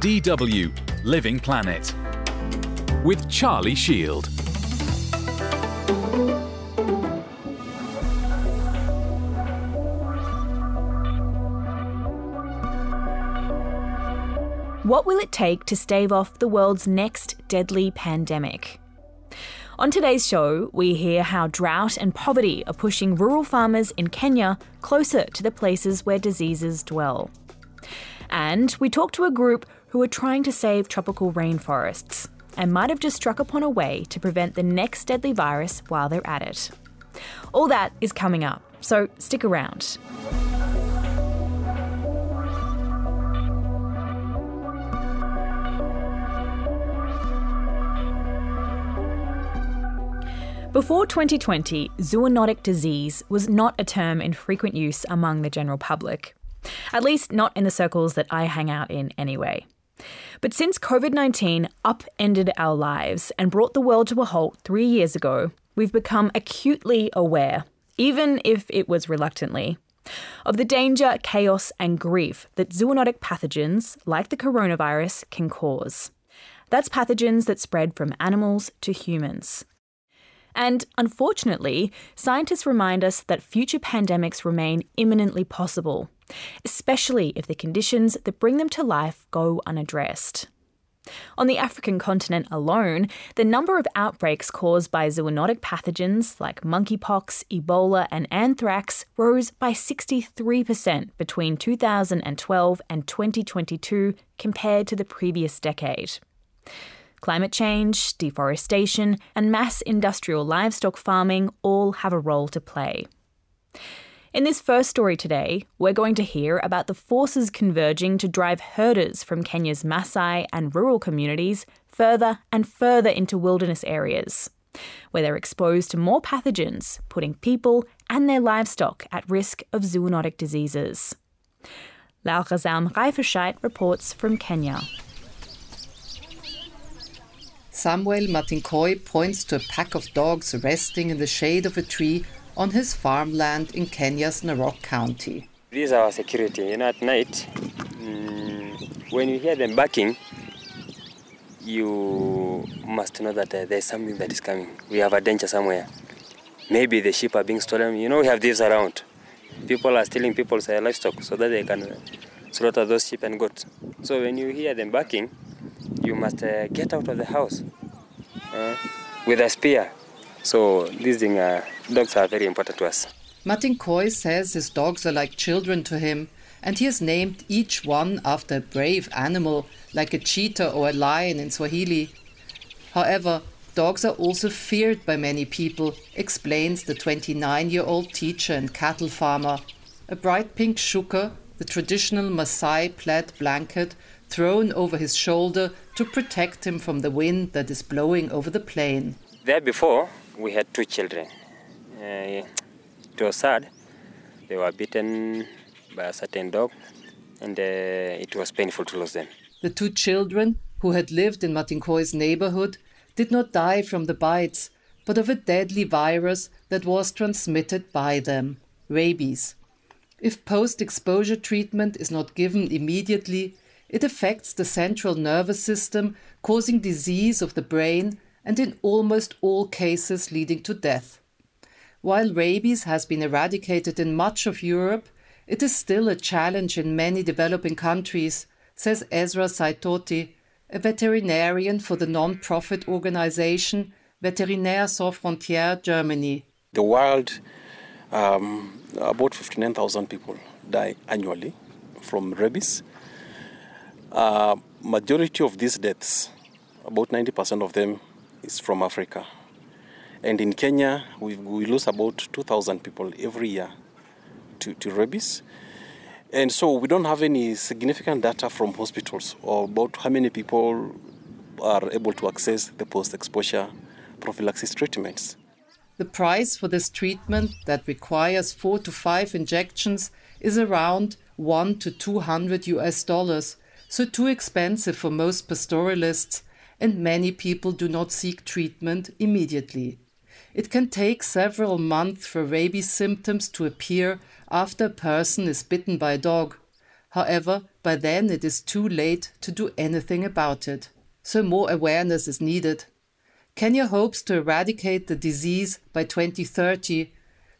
DW Living Planet with Charlie Shield. What will it take to stave off the world's next deadly pandemic? On today's show, we hear how drought and poverty are pushing rural farmers in Kenya closer to the places where diseases dwell. And we talk to a group who are trying to save tropical rainforests and might have just struck upon a way to prevent the next deadly virus while they're at it. All that is coming up, so stick around. Before 2020, zoonotic disease was not a term in frequent use among the general public. At least not in the circles that I hang out in anyway. But since COVID 19 upended our lives and brought the world to a halt three years ago, we've become acutely aware, even if it was reluctantly, of the danger, chaos, and grief that zoonotic pathogens, like the coronavirus, can cause. That's pathogens that spread from animals to humans. And unfortunately, scientists remind us that future pandemics remain imminently possible, especially if the conditions that bring them to life go unaddressed. On the African continent alone, the number of outbreaks caused by zoonotic pathogens like monkeypox, Ebola, and anthrax rose by 63% between 2012 and 2022 compared to the previous decade. Climate change, deforestation, and mass industrial livestock farming all have a role to play. In this first story today, we're going to hear about the forces converging to drive herders from Kenya's Maasai and rural communities further and further into wilderness areas, where they're exposed to more pathogens, putting people and their livestock at risk of zoonotic diseases. Laura Salm-Reifferscheidt reports from Kenya. Samuel Matinkoi points to a pack of dogs resting in the shade of a tree on his farmland in Kenya's Narok County. This is our security. You know, at night, mm, when you hear them barking, you must know that uh, there's something that is coming. We have a danger somewhere. Maybe the sheep are being stolen. You know, we have thieves around. People are stealing people's uh, livestock so that they can uh, slaughter those sheep and goats. So when you hear them barking, you must uh, get out of the house uh, with a spear. So these thing, uh, dogs are very important to us. Matinkoi says his dogs are like children to him, and he has named each one after a brave animal, like a cheetah or a lion in Swahili. However, dogs are also feared by many people, explains the 29 year old teacher and cattle farmer. A bright pink shuka, the traditional Maasai plaid blanket, thrown over his shoulder to protect him from the wind that is blowing over the plain. There before, we had two children. Uh, it was sad. They were bitten by a certain dog, and uh, it was painful to lose them. The two children, who had lived in Matinkoi's neighborhood, did not die from the bites, but of a deadly virus that was transmitted by them rabies. If post exposure treatment is not given immediately, it affects the central nervous system, causing disease of the brain and in almost all cases leading to death. While rabies has been eradicated in much of Europe, it is still a challenge in many developing countries, says Ezra Saitoti, a veterinarian for the non-profit organization Vétérinaires Sans Frontières Germany. The world, um, about 59,000 people die annually from rabies. Uh, majority of these deaths, about 90% of them, is from Africa. And in Kenya, we, lose about 2,000 people every year to, to rabies. And so we don't have any significant data from hospitals about how many people are able to access the post exposure prophylaxis treatments. The price for this treatment that requires four to five injections is around one to 200 US dollars, so too expensive for most pastoralists, and many people do not seek treatment immediately. It can take several months for rabies symptoms to appear after a person is bitten by a dog. However, by then it is too late to do anything about it, so more awareness is needed. Kenya hopes to eradicate the disease by 2030.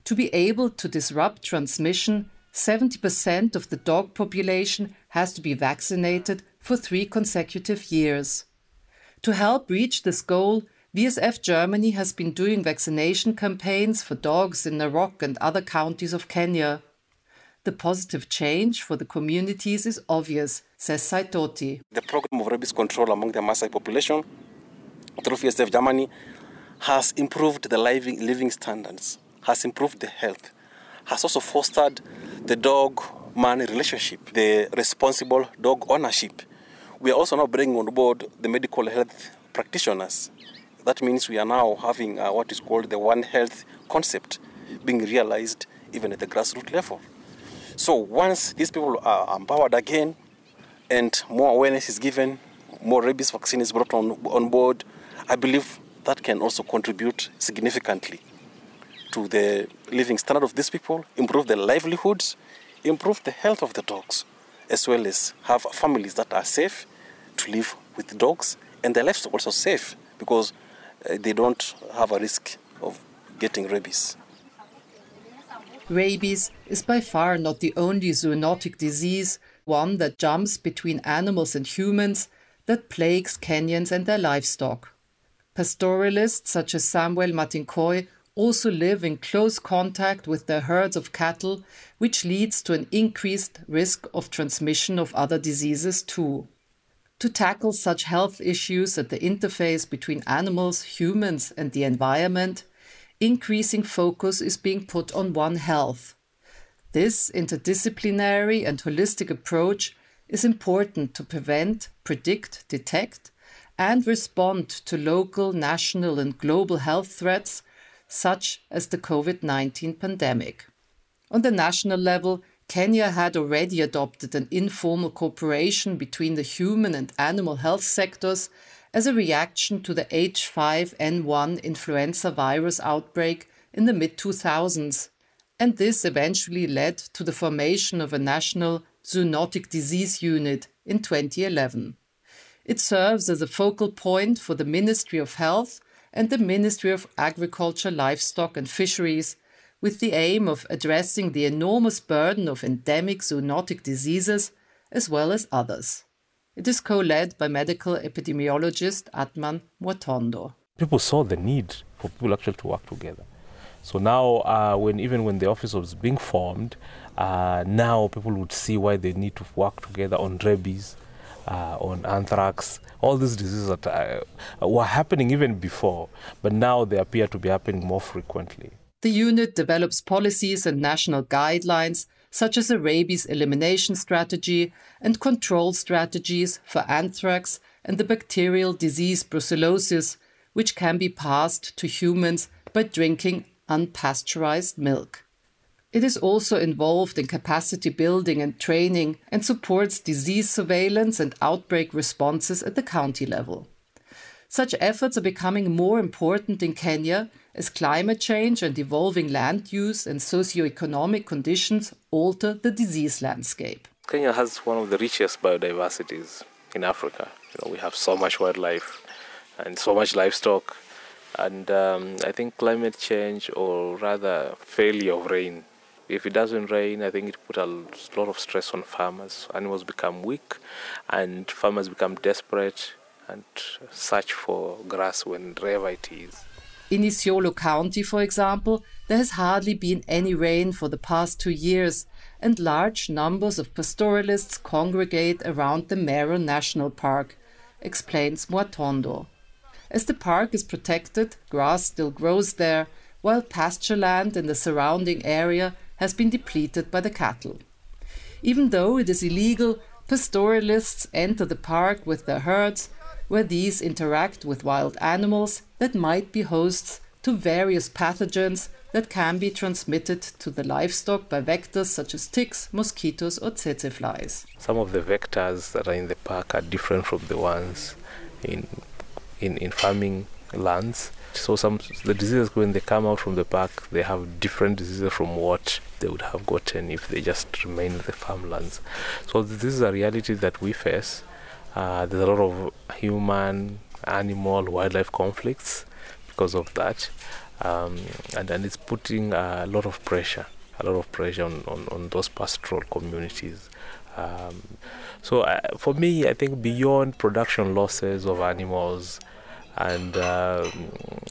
To be able to disrupt transmission, 70% of the dog population has to be vaccinated for three consecutive years. To help reach this goal, VSF Germany has been doing vaccination campaigns for dogs in Narok and other counties of Kenya. The positive change for the communities is obvious, says Saitoti. The program of rabies control among the Maasai population through VSF Germany has improved the living, living standards, has improved the health, has also fostered the dog man relationship, the responsible dog ownership. We are also now bringing on board the medical health practitioners. That means we are now having uh, what is called the One Health concept being realized even at the grassroots level. So once these people are empowered again and more awareness is given, more rabies vaccine is brought on, on board, I believe that can also contribute significantly to the living standard of these people, improve their livelihoods, improve the health of the dogs, as well as have families that are safe to live with dogs and their lives also safe because Uh, they don't have a risk of getting rabies. Rabies is by far not the only zoonotic disease, one that jumps between animals and humans, that plagues Kenyans and their livestock. Pastoralists such as Samuel Matinkoi also live in close contact with their herds of cattle, which leads to an increased risk of transmission of other diseases too. To tackle such health issues at the interface between animals, humans, and the environment, increasing focus is being put on One Health. This interdisciplinary and holistic approach is important to prevent, predict, detect, and respond to local, national, and global health threats such as the COVID 19 pandemic. On the national level, Kenya had already adopted an informal cooperation between the human and animal health sectors as a reaction to the H5N1 influenza virus outbreak in the mid 2000s, and this eventually led to the formation of a national zoonotic disease unit in 2011. It serves as a focal point for the Ministry of Health and the Ministry of Agriculture, Livestock and Fisheries, with the aim of addressing the enormous burden of endemic zoonotic diseases as well as others. It is co led by medical epidemiologist Athman Mwatondo. People saw the need for people actually to work together. So now, uh, when even when the office was being formed, uh, now people would see why they need to work together on rabies, uh, on anthrax, all these diseases that uh, were happening even before, but now they appear to be happening more frequently. The unit develops policies and national guidelines such as a rabies elimination strategy and control strategies for anthrax and the bacterial disease brucellosis, which can be passed to humans by drinking unpasteurized milk. It is also involved in capacity building and training and supports disease surveillance and outbreak responses at the county level. Such efforts are becoming more important in Kenya as climate change and evolving land use and socio-economic conditions alter the disease landscape. Kenya has one of the richest biodiversities in Africa. You know, we have so much wildlife and so much livestock, and um, I think climate change, or rather failure of rain, if it doesn't rain, I think it put a lot of stress on farmers. Animals become weak, and farmers become desperate and search for grass wherever it is. In Isiolo County, for example, there has hardly been any rain for the past two years, and large numbers of pastoralists congregate around the Meru National Park, explains Mwatondo. As the park is protected, grass still grows there, while pasture land in the surrounding area has been depleted by the cattle. Even though it is illegal, pastoralists enter the park with their herds where these interact with wild animals that might be hosts to various pathogens that can be transmitted to the livestock by vectors such as ticks, mosquitoes, or tsetse flies. Some of the vectors that are in the park are different from the ones in, in, in farming lands. So some the diseases when they come out from the park, they have different diseases from what they would have gotten if they just remained in the farmlands. So this is a reality that we face. Uh, there's a lot of human, animal, wildlife conflicts because of that, um, and and it's putting a lot of pressure, a lot of pressure on, on, on those pastoral communities. Um, so uh, for me, I think beyond production losses of animals and uh,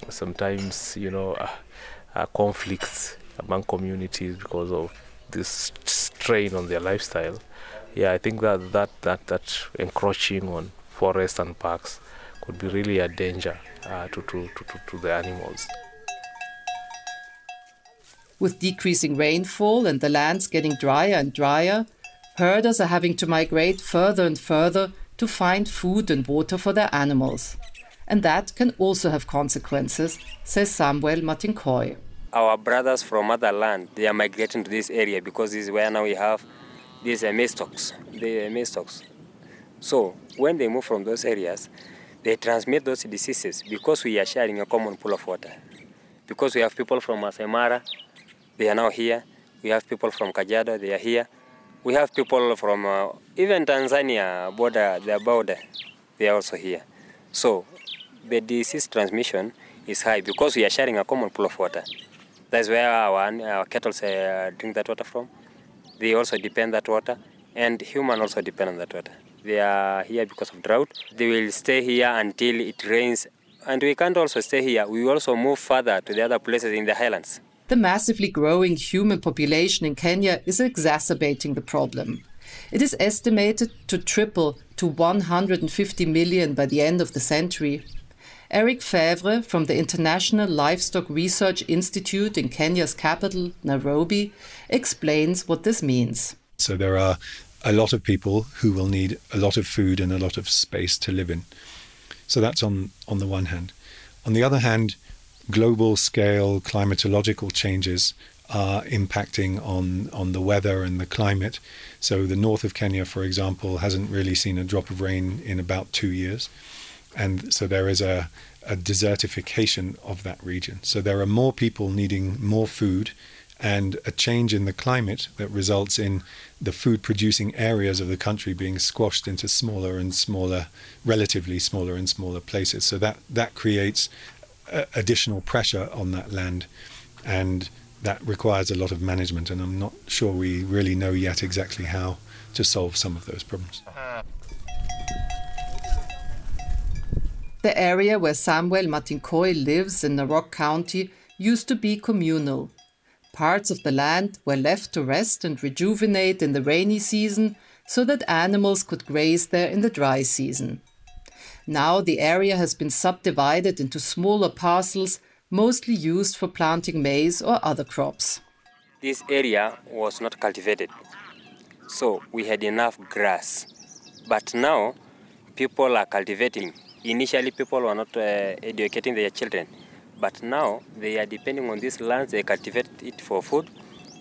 sometimes you know uh, uh, conflicts among communities because of this strain on their lifestyle. Yeah, I think that that that that encroaching on forests and parks could be really a danger uh, to, to, to, to the animals. With decreasing rainfall and the lands getting drier and drier, herders are having to migrate further and further to find food and water for their animals and that can also have consequences, says Samuel Matinkoi. Our brothers from other land, they are migrating to this area because this is where now we have these maize stocks, the uh, maize stocks. So when they move from those areas, they transmit those diseases because we are sharing a common pool of water. Because we have people from Masai Mara, they are now here. We have people from Kajiado, they are here. We have people from uh, even Tanzania border, their border, they are also here. So the disease transmission is high because we are sharing a common pool of water. That's where our, our cattle uh, drink that water from. They also depend that water, and human also depend on that water. They are here because of drought. They will stay here until it rains, and we can't also stay here. We also move further to the other places in the highlands. The massively growing human population in Kenya is exacerbating the problem. It is estimated to triple to 150 million by the end of the century. Eric Fèvre from the International Livestock Research Institute in Kenya's capital, Nairobi, explains what this means. So there are a lot of people who will need a lot of food and a lot of space to live in. So that's on, on the one hand. On the other hand, global scale climatological changes are impacting on, on the weather and the climate. So the north of Kenya, for example, hasn't really seen a drop of rain in about two years and so there is a, a desertification of that region. So there are more people needing more food and a change in the climate that results in the food producing areas of the country being squashed into smaller and smaller, relatively smaller and smaller places. So that, that creates additional pressure on that land and that requires a lot of management. And I'm not sure we really know yet exactly how to solve some of those problems. Uh-huh. The area where Samuel Matinkoi lives in Narok County used to be communal. Parts of the land were left to rest and rejuvenate in the rainy season so that animals could graze there in the dry season. Now the area has been subdivided into smaller parcels, mostly used for planting maize or other crops. This area was not cultivated, so we had enough grass. But now people are cultivating Initially, people were not uh, educating their children, but now they are depending on these lands, they cultivate it for food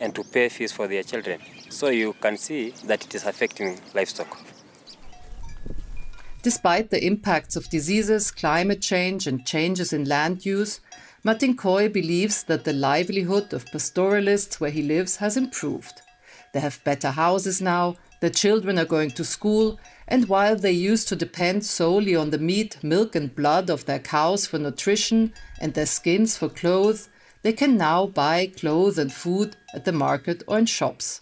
and to pay fees for their children. So you can see that it is affecting livestock. Despite the impacts of diseases, climate change, and changes in land use, Matinkoi believes that the livelihood of pastoralists where he lives has improved. They have better houses now, their children are going to school, and while they used to depend solely on the meat, milk, and blood of their cows for nutrition and their skins for clothes, they can now buy clothes and food at the market or in shops.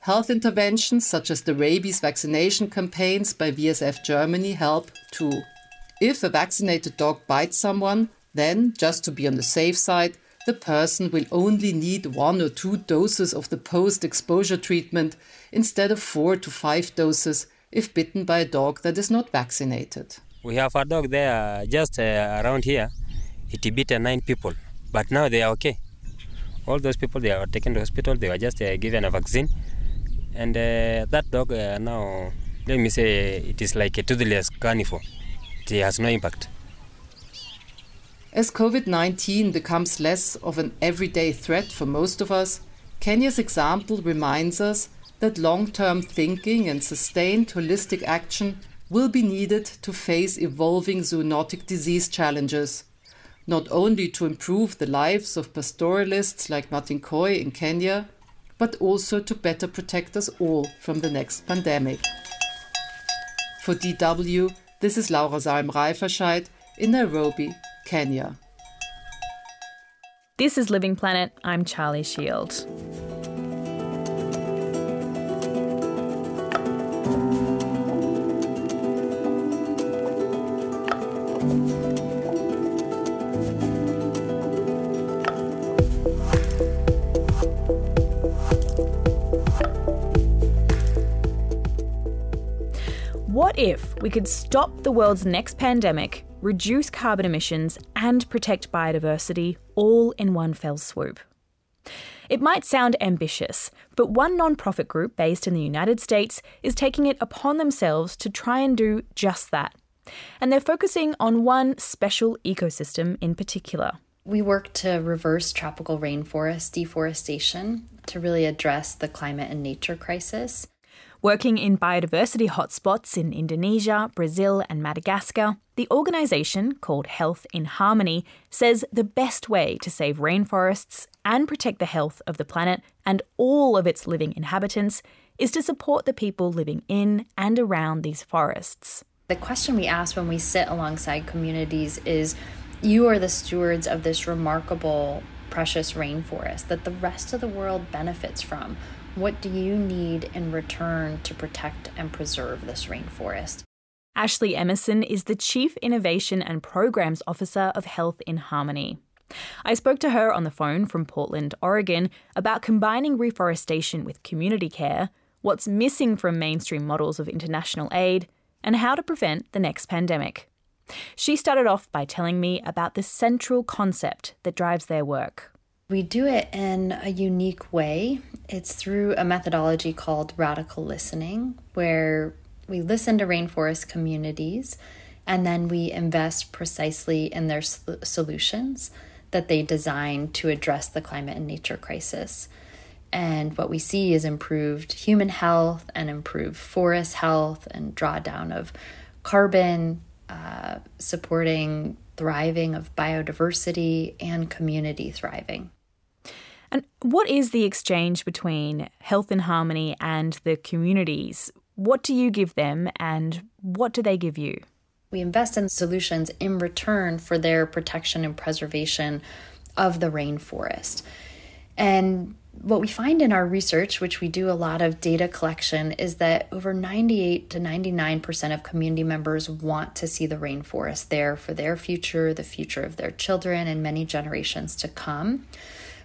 Health interventions such as the rabies vaccination campaigns by VSF Germany help too. If a vaccinated dog bites someone, then, just to be on the safe side, the person will only need one or two doses of the post exposure treatment instead of four to five doses if bitten by a dog that is not vaccinated. We have a dog there just uh, around here. It bit uh, nine people, but now they are okay. All those people they are taken to hospital. They were just uh, given a vaccine, and uh, that dog uh, now, let me say, it is like a toothless carnivore. It has no impact. As COVID 19 becomes less of an everyday threat for most of us, Kenya's example reminds us that long term thinking and sustained holistic action will be needed to face evolving zoonotic disease challenges. not only to improve the lives of pastoralists like Matinkoi in Kenya, but also to better protect us all from the next pandemic. For DW, this is Laura Salm-Reifferscheidt in Nairobi, Kenya. This is Living Planet. I'm Charlie Shield. What if we could stop the world's next pandemic, reduce carbon emissions, and protect biodiversity all in one fell swoop? It might sound ambitious, but one non-profit group based in the United States is taking it upon themselves to try and do just that. And they're focusing on one special ecosystem in particular. We work to reverse tropical rainforest deforestation to really address the climate and nature crisis. Working in biodiversity hotspots in Indonesia, Brazil, and Madagascar, the organisation, called Health in Harmony, says the best way to save rainforests and protect the health of the planet and all of its living inhabitants is to support the people living in and around these forests. The question we ask when we sit alongside communities is You are the stewards of this remarkable, precious rainforest that the rest of the world benefits from. What do you need in return to protect and preserve this rainforest? Ashley Emerson is the Chief Innovation and Programs Officer of Health in Harmony. I spoke to her on the phone from Portland, Oregon, about combining reforestation with community care, what's missing from mainstream models of international aid, and how to prevent the next pandemic. She started off by telling me about the central concept that drives their work. We do it in a unique way. It's through a methodology called radical listening, where we listen to rainforest communities and then we invest precisely in their solutions that they design to address the climate and nature crisis. And what we see is improved human health and improved forest health and drawdown of carbon, uh, supporting thriving of biodiversity and community thriving. And what is the exchange between Health in Harmony and the communities? What do you give them and what do they give you? We invest in solutions in return for their protection and preservation of the rainforest. And what we find in our research, which we do a lot of data collection, is that over 98 to 99% of community members want to see the rainforest there for their future, the future of their children, and many generations to come.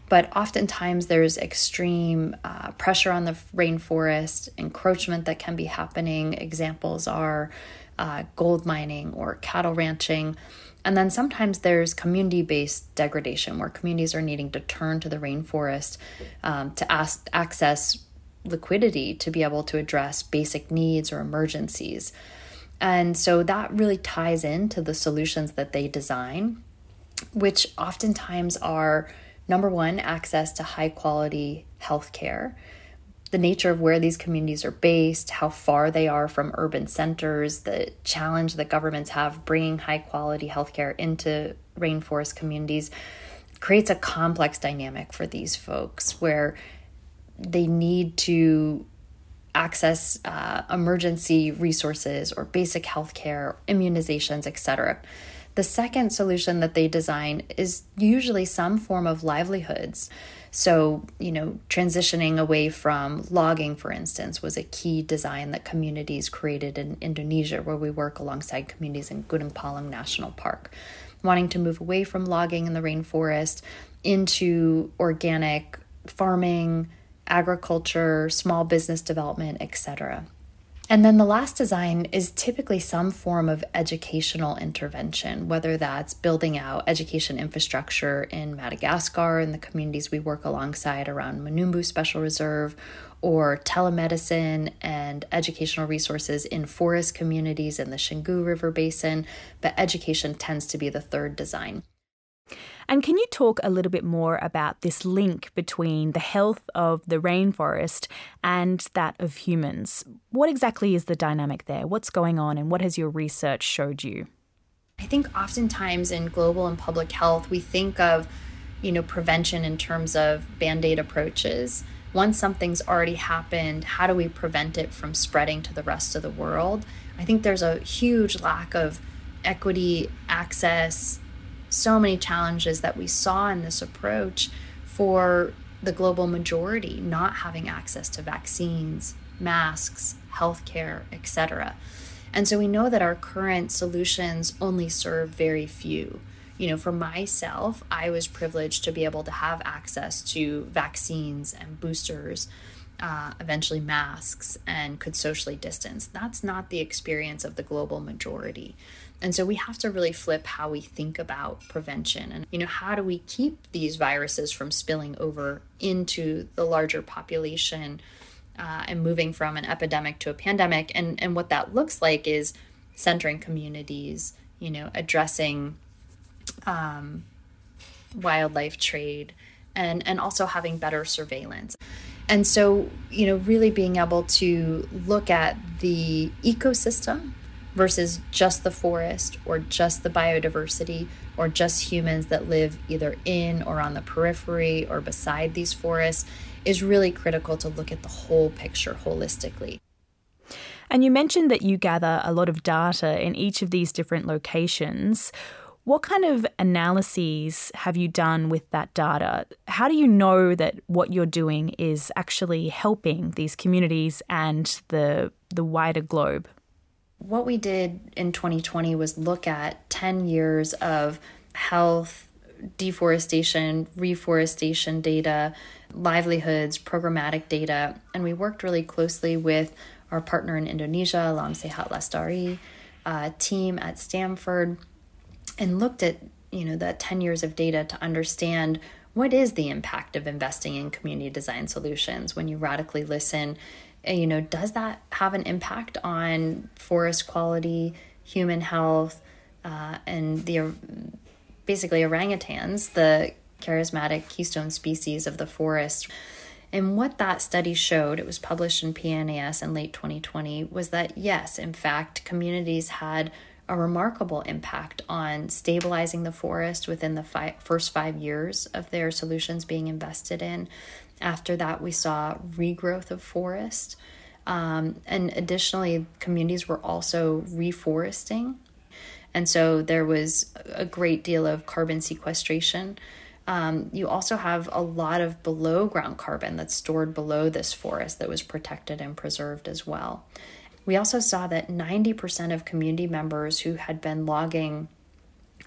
But oftentimes there's extreme uh, pressure on the rainforest, encroachment that can be happening. Examples are uh, gold mining or cattle ranching. And then sometimes there's community based degradation where communities are needing to turn to the rainforest um, to ask, access liquidity to be able to address basic needs or emergencies. And so that really ties into the solutions that they design, which oftentimes are Number one, access to high quality health care. The nature of where these communities are based, how far they are from urban centers, the challenge that governments have bringing high quality healthcare into rainforest communities creates a complex dynamic for these folks where they need to access uh, emergency resources or basic health care, immunizations, etc. The second solution that they design is usually some form of livelihoods. So, you know, transitioning away from logging, for instance, was a key design that communities created in Indonesia, where we work alongside communities in Gunung Palung National Park. Wanting to move away from logging in the rainforest into organic farming, agriculture, small business development, etc. And then the last design is typically some form of educational intervention, whether that's building out education infrastructure in Madagascar and the communities we work alongside around Manombo Special Reserve, or telemedicine and educational resources in forest communities in the Xingu River Basin. But education tends to be the third design. And can you talk a little bit more about this link between the health of the rainforest and that of humans? What exactly is the dynamic there? What's going on, and what has your research showed you? I think oftentimes in global and public health, we think of, you know, prevention in terms of band-aid approaches. Once something's already happened, how do we prevent it from spreading to the rest of the world? I think there's a huge lack of equity, access, so many challenges that we saw in this approach for the global majority not having access to vaccines, masks, healthcare, etc. And so we know that our current solutions only serve very few. You know, for myself, I was privileged to be able to have access to vaccines and boosters, uh, eventually masks, and could socially distance. That's not the experience of the global majority. And so we have to really flip how we think about prevention and you know how do we keep these viruses from spilling over into the larger population uh, and moving from an epidemic to a pandemic. And and what that looks like is centering communities you know addressing um, wildlife trade and and also having better surveillance. And so you know really being able to look at the ecosystem versus just the forest or just the biodiversity or just humans that live either in or on the periphery or beside these forests is really critical to look at the whole picture holistically. And you mentioned that you gather a lot of data in each of these different locations. What kind of analyses have you done with that data? How do you know that what you're doing is actually helping these communities and the the wider globe? What we did in 2020 was look at 10 years of health, deforestation, reforestation data, livelihoods, programmatic data, and we worked really closely with our partner in Indonesia, Alam Sehat Lestari, uh, team at Stanford, and looked at you know the 10 years of data to understand what is the impact of investing in community design solutions when you radically listen you know, does that have an impact on forest quality, human health, uh, and the basically orangutans, the charismatic keystone species of the forest? And what that study showed, it was published in PNAS in late 2020, was that yes, in fact, communities had a remarkable impact on stabilizing the forest within the fi- first five years of their solutions being invested in. After that, we saw regrowth of forest. Um, and additionally, communities were also reforesting. And so there was a great deal of carbon sequestration. Um, you also have a lot of below ground carbon that's stored below this forest that was protected and preserved as well. We also saw that 90% of community members who had been logging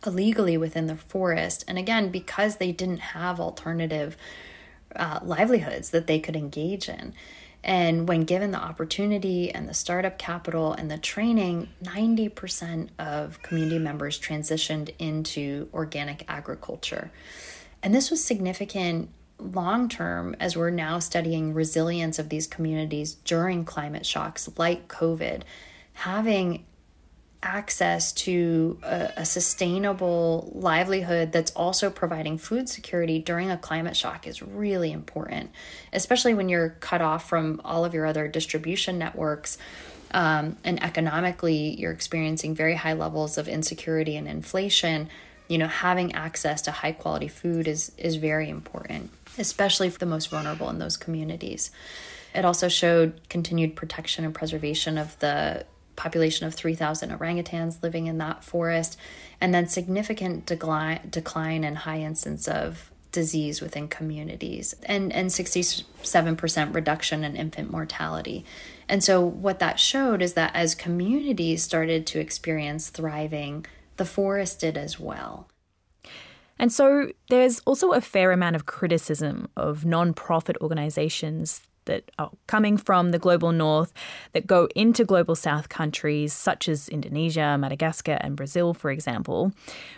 illegally within the forest, and again, because they didn't have alternative uh, livelihoods that they could engage in. And when given the opportunity and the startup capital and the training, 90% of community members transitioned into organic agriculture. And this was significant long term as we're now studying resilience of these communities during climate shocks like COVID. Having access to a, a, sustainable livelihood that's also providing food security during a climate shock is really important, especially when you're cut off from all of your other distribution networks. Um, and economically, you're experiencing very high levels of insecurity and inflation. You know, having access to high quality food is is very important, especially for the most vulnerable in those communities. It also showed continued protection and preservation of the population of 3,000 orangutans living in that forest, and then significant decline, decline and high incidence of disease within communities, and, and 67% reduction in infant mortality. And so, what that showed is that as communities started to experience thriving, the forest did as well. And so there's also a fair amount of criticism of non-profit organizations that are coming from the global north that go into global south countries such as Indonesia, Madagascar, and Brazil, for example,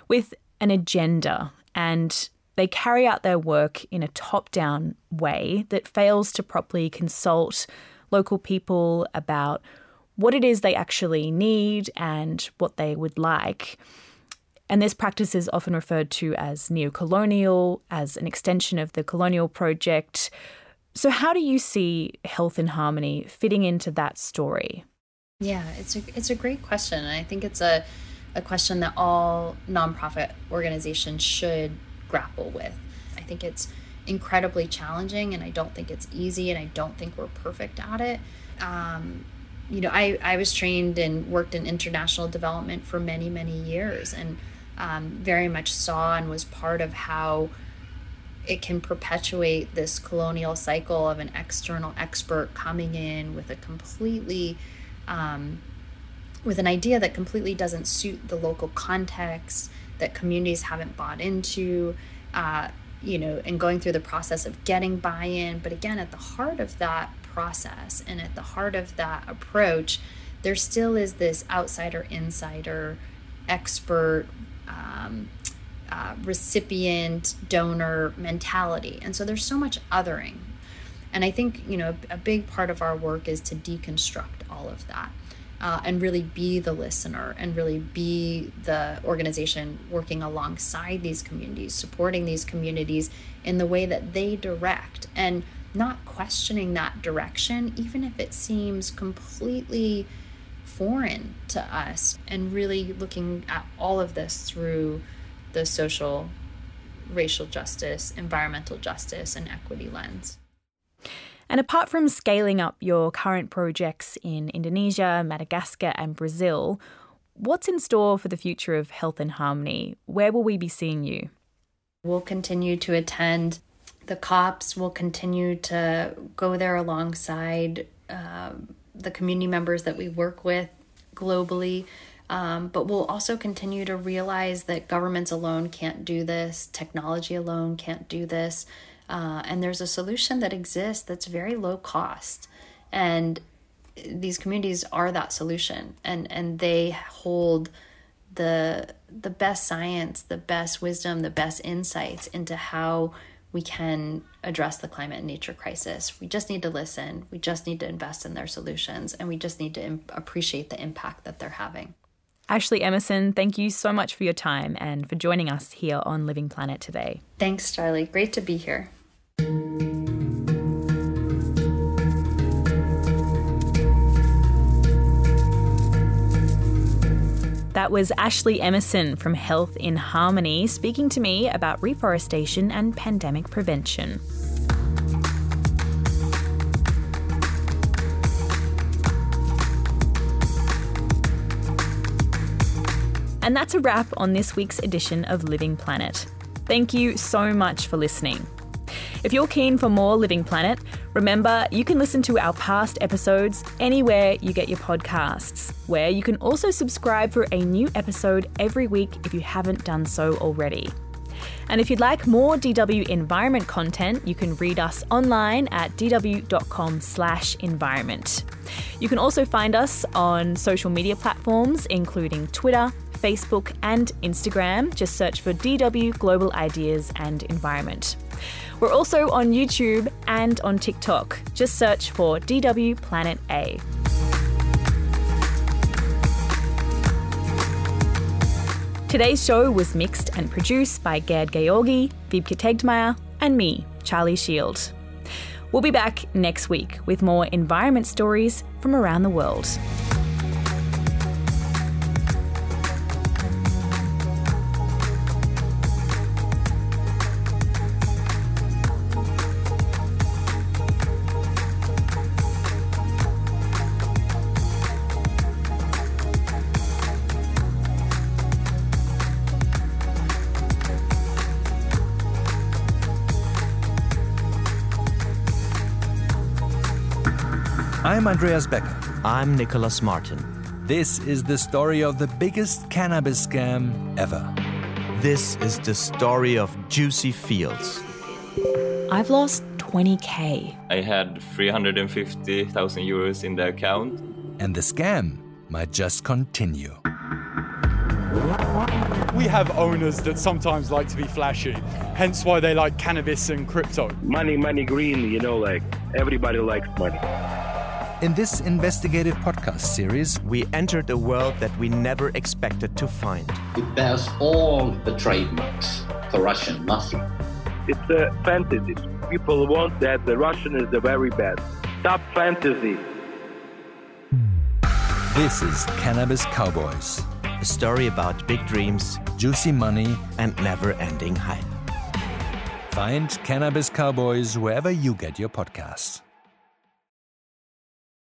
with an agenda. And they carry out their work in a top down way that fails to properly consult local people about what it is they actually need and what they would like. And this practice is often referred to as neocolonial, as an extension of the colonial project, so, how do you see Health in Harmony fitting into that story? Yeah, it's a it's a great question, and I think it's a a question that all nonprofit organizations should grapple with. I think it's incredibly challenging and I don't think it's easy and I don't think we're perfect at it. Um, you know, I, I was trained and worked in international development for many, many years and um, very much saw and was part of how it can perpetuate this colonial cycle of an external expert coming in with a completely um, with an idea that completely doesn't suit the local context that communities haven't bought into uh, you know and going through the process of getting buy-in. But again at the heart of that process and at the heart of that approach there still is this outsider insider expert um, uh, recipient donor mentality. And so there's so much othering. And i think you know a, big part of our work is to deconstruct all of that uh, and really be the listener and really be the organization working alongside these communities supporting these communities in the way that they direct and not questioning that direction even if it seems completely foreign to us and really looking at all of this through the social, racial justice, environmental justice, and equity lens. And apart from scaling up your current projects in Indonesia, Madagascar, and Brazil, what's in store for the future of Health in Harmony? Where will we be seeing you? We'll continue to attend the COPs, we'll continue to go there alongside um, the community members that we work with globally. Um, but we'll also continue to realize that governments alone can't do this, technology alone can't do this. Uh, and there's a solution that exists that's very low cost. And these communities are that solution. And, and they hold the, the best science, the best wisdom, the best insights into how we can address the climate and nature crisis. We just need to listen. We just need to invest in their solutions. And we just need to appreciate the impact that they're having. Ashley Emerson, thank you so much for your time and for joining us here on Living Planet today. Thanks, Charlie. Great to be here. That was Ashley Emerson from Health in Harmony speaking to me about reforestation and pandemic prevention. And that's a wrap on this week's edition of Living Planet. Thank you so much for listening. If you're keen for more Living Planet, remember you can listen to our past episodes anywhere you get your podcasts, where you can also subscribe for a new episode every week if you haven't done so already. And if you'd like more DW environment content, you can read us online at dw.com/environment. You can also find us on social media platforms including Twitter, Facebook, and Instagram. Just search for DW Global Ideas and Environment. We're also on YouTube and on TikTok. Just search for DW Planet A. Today's show was mixed and produced by Gerd Georgi, Wiebke Tegtmeier, and me, Charlie Shield. We'll be back next week with more environment stories from around the world. I'm Andreas Becker. I'm Nicholas Martin. This is the story of the biggest cannabis scam ever. This is the story of Juicy Fields. I've lost 20k. I had 350,000 euros in the account. And the scam might just continue. We have owners that sometimes like to be flashy, hence why they like cannabis and crypto. Money, money, green, you know, like everybody likes money. In this investigative podcast series, we entered a world that we never expected to find. It bears all the trademarks for Russian mafia. It's a fantasy. People want that the Russian is the very best. Stop fantasy. This is Cannabis Cowboys. A story about big dreams, juicy money, and never ending hype. Find Cannabis Cowboys wherever you get your podcasts.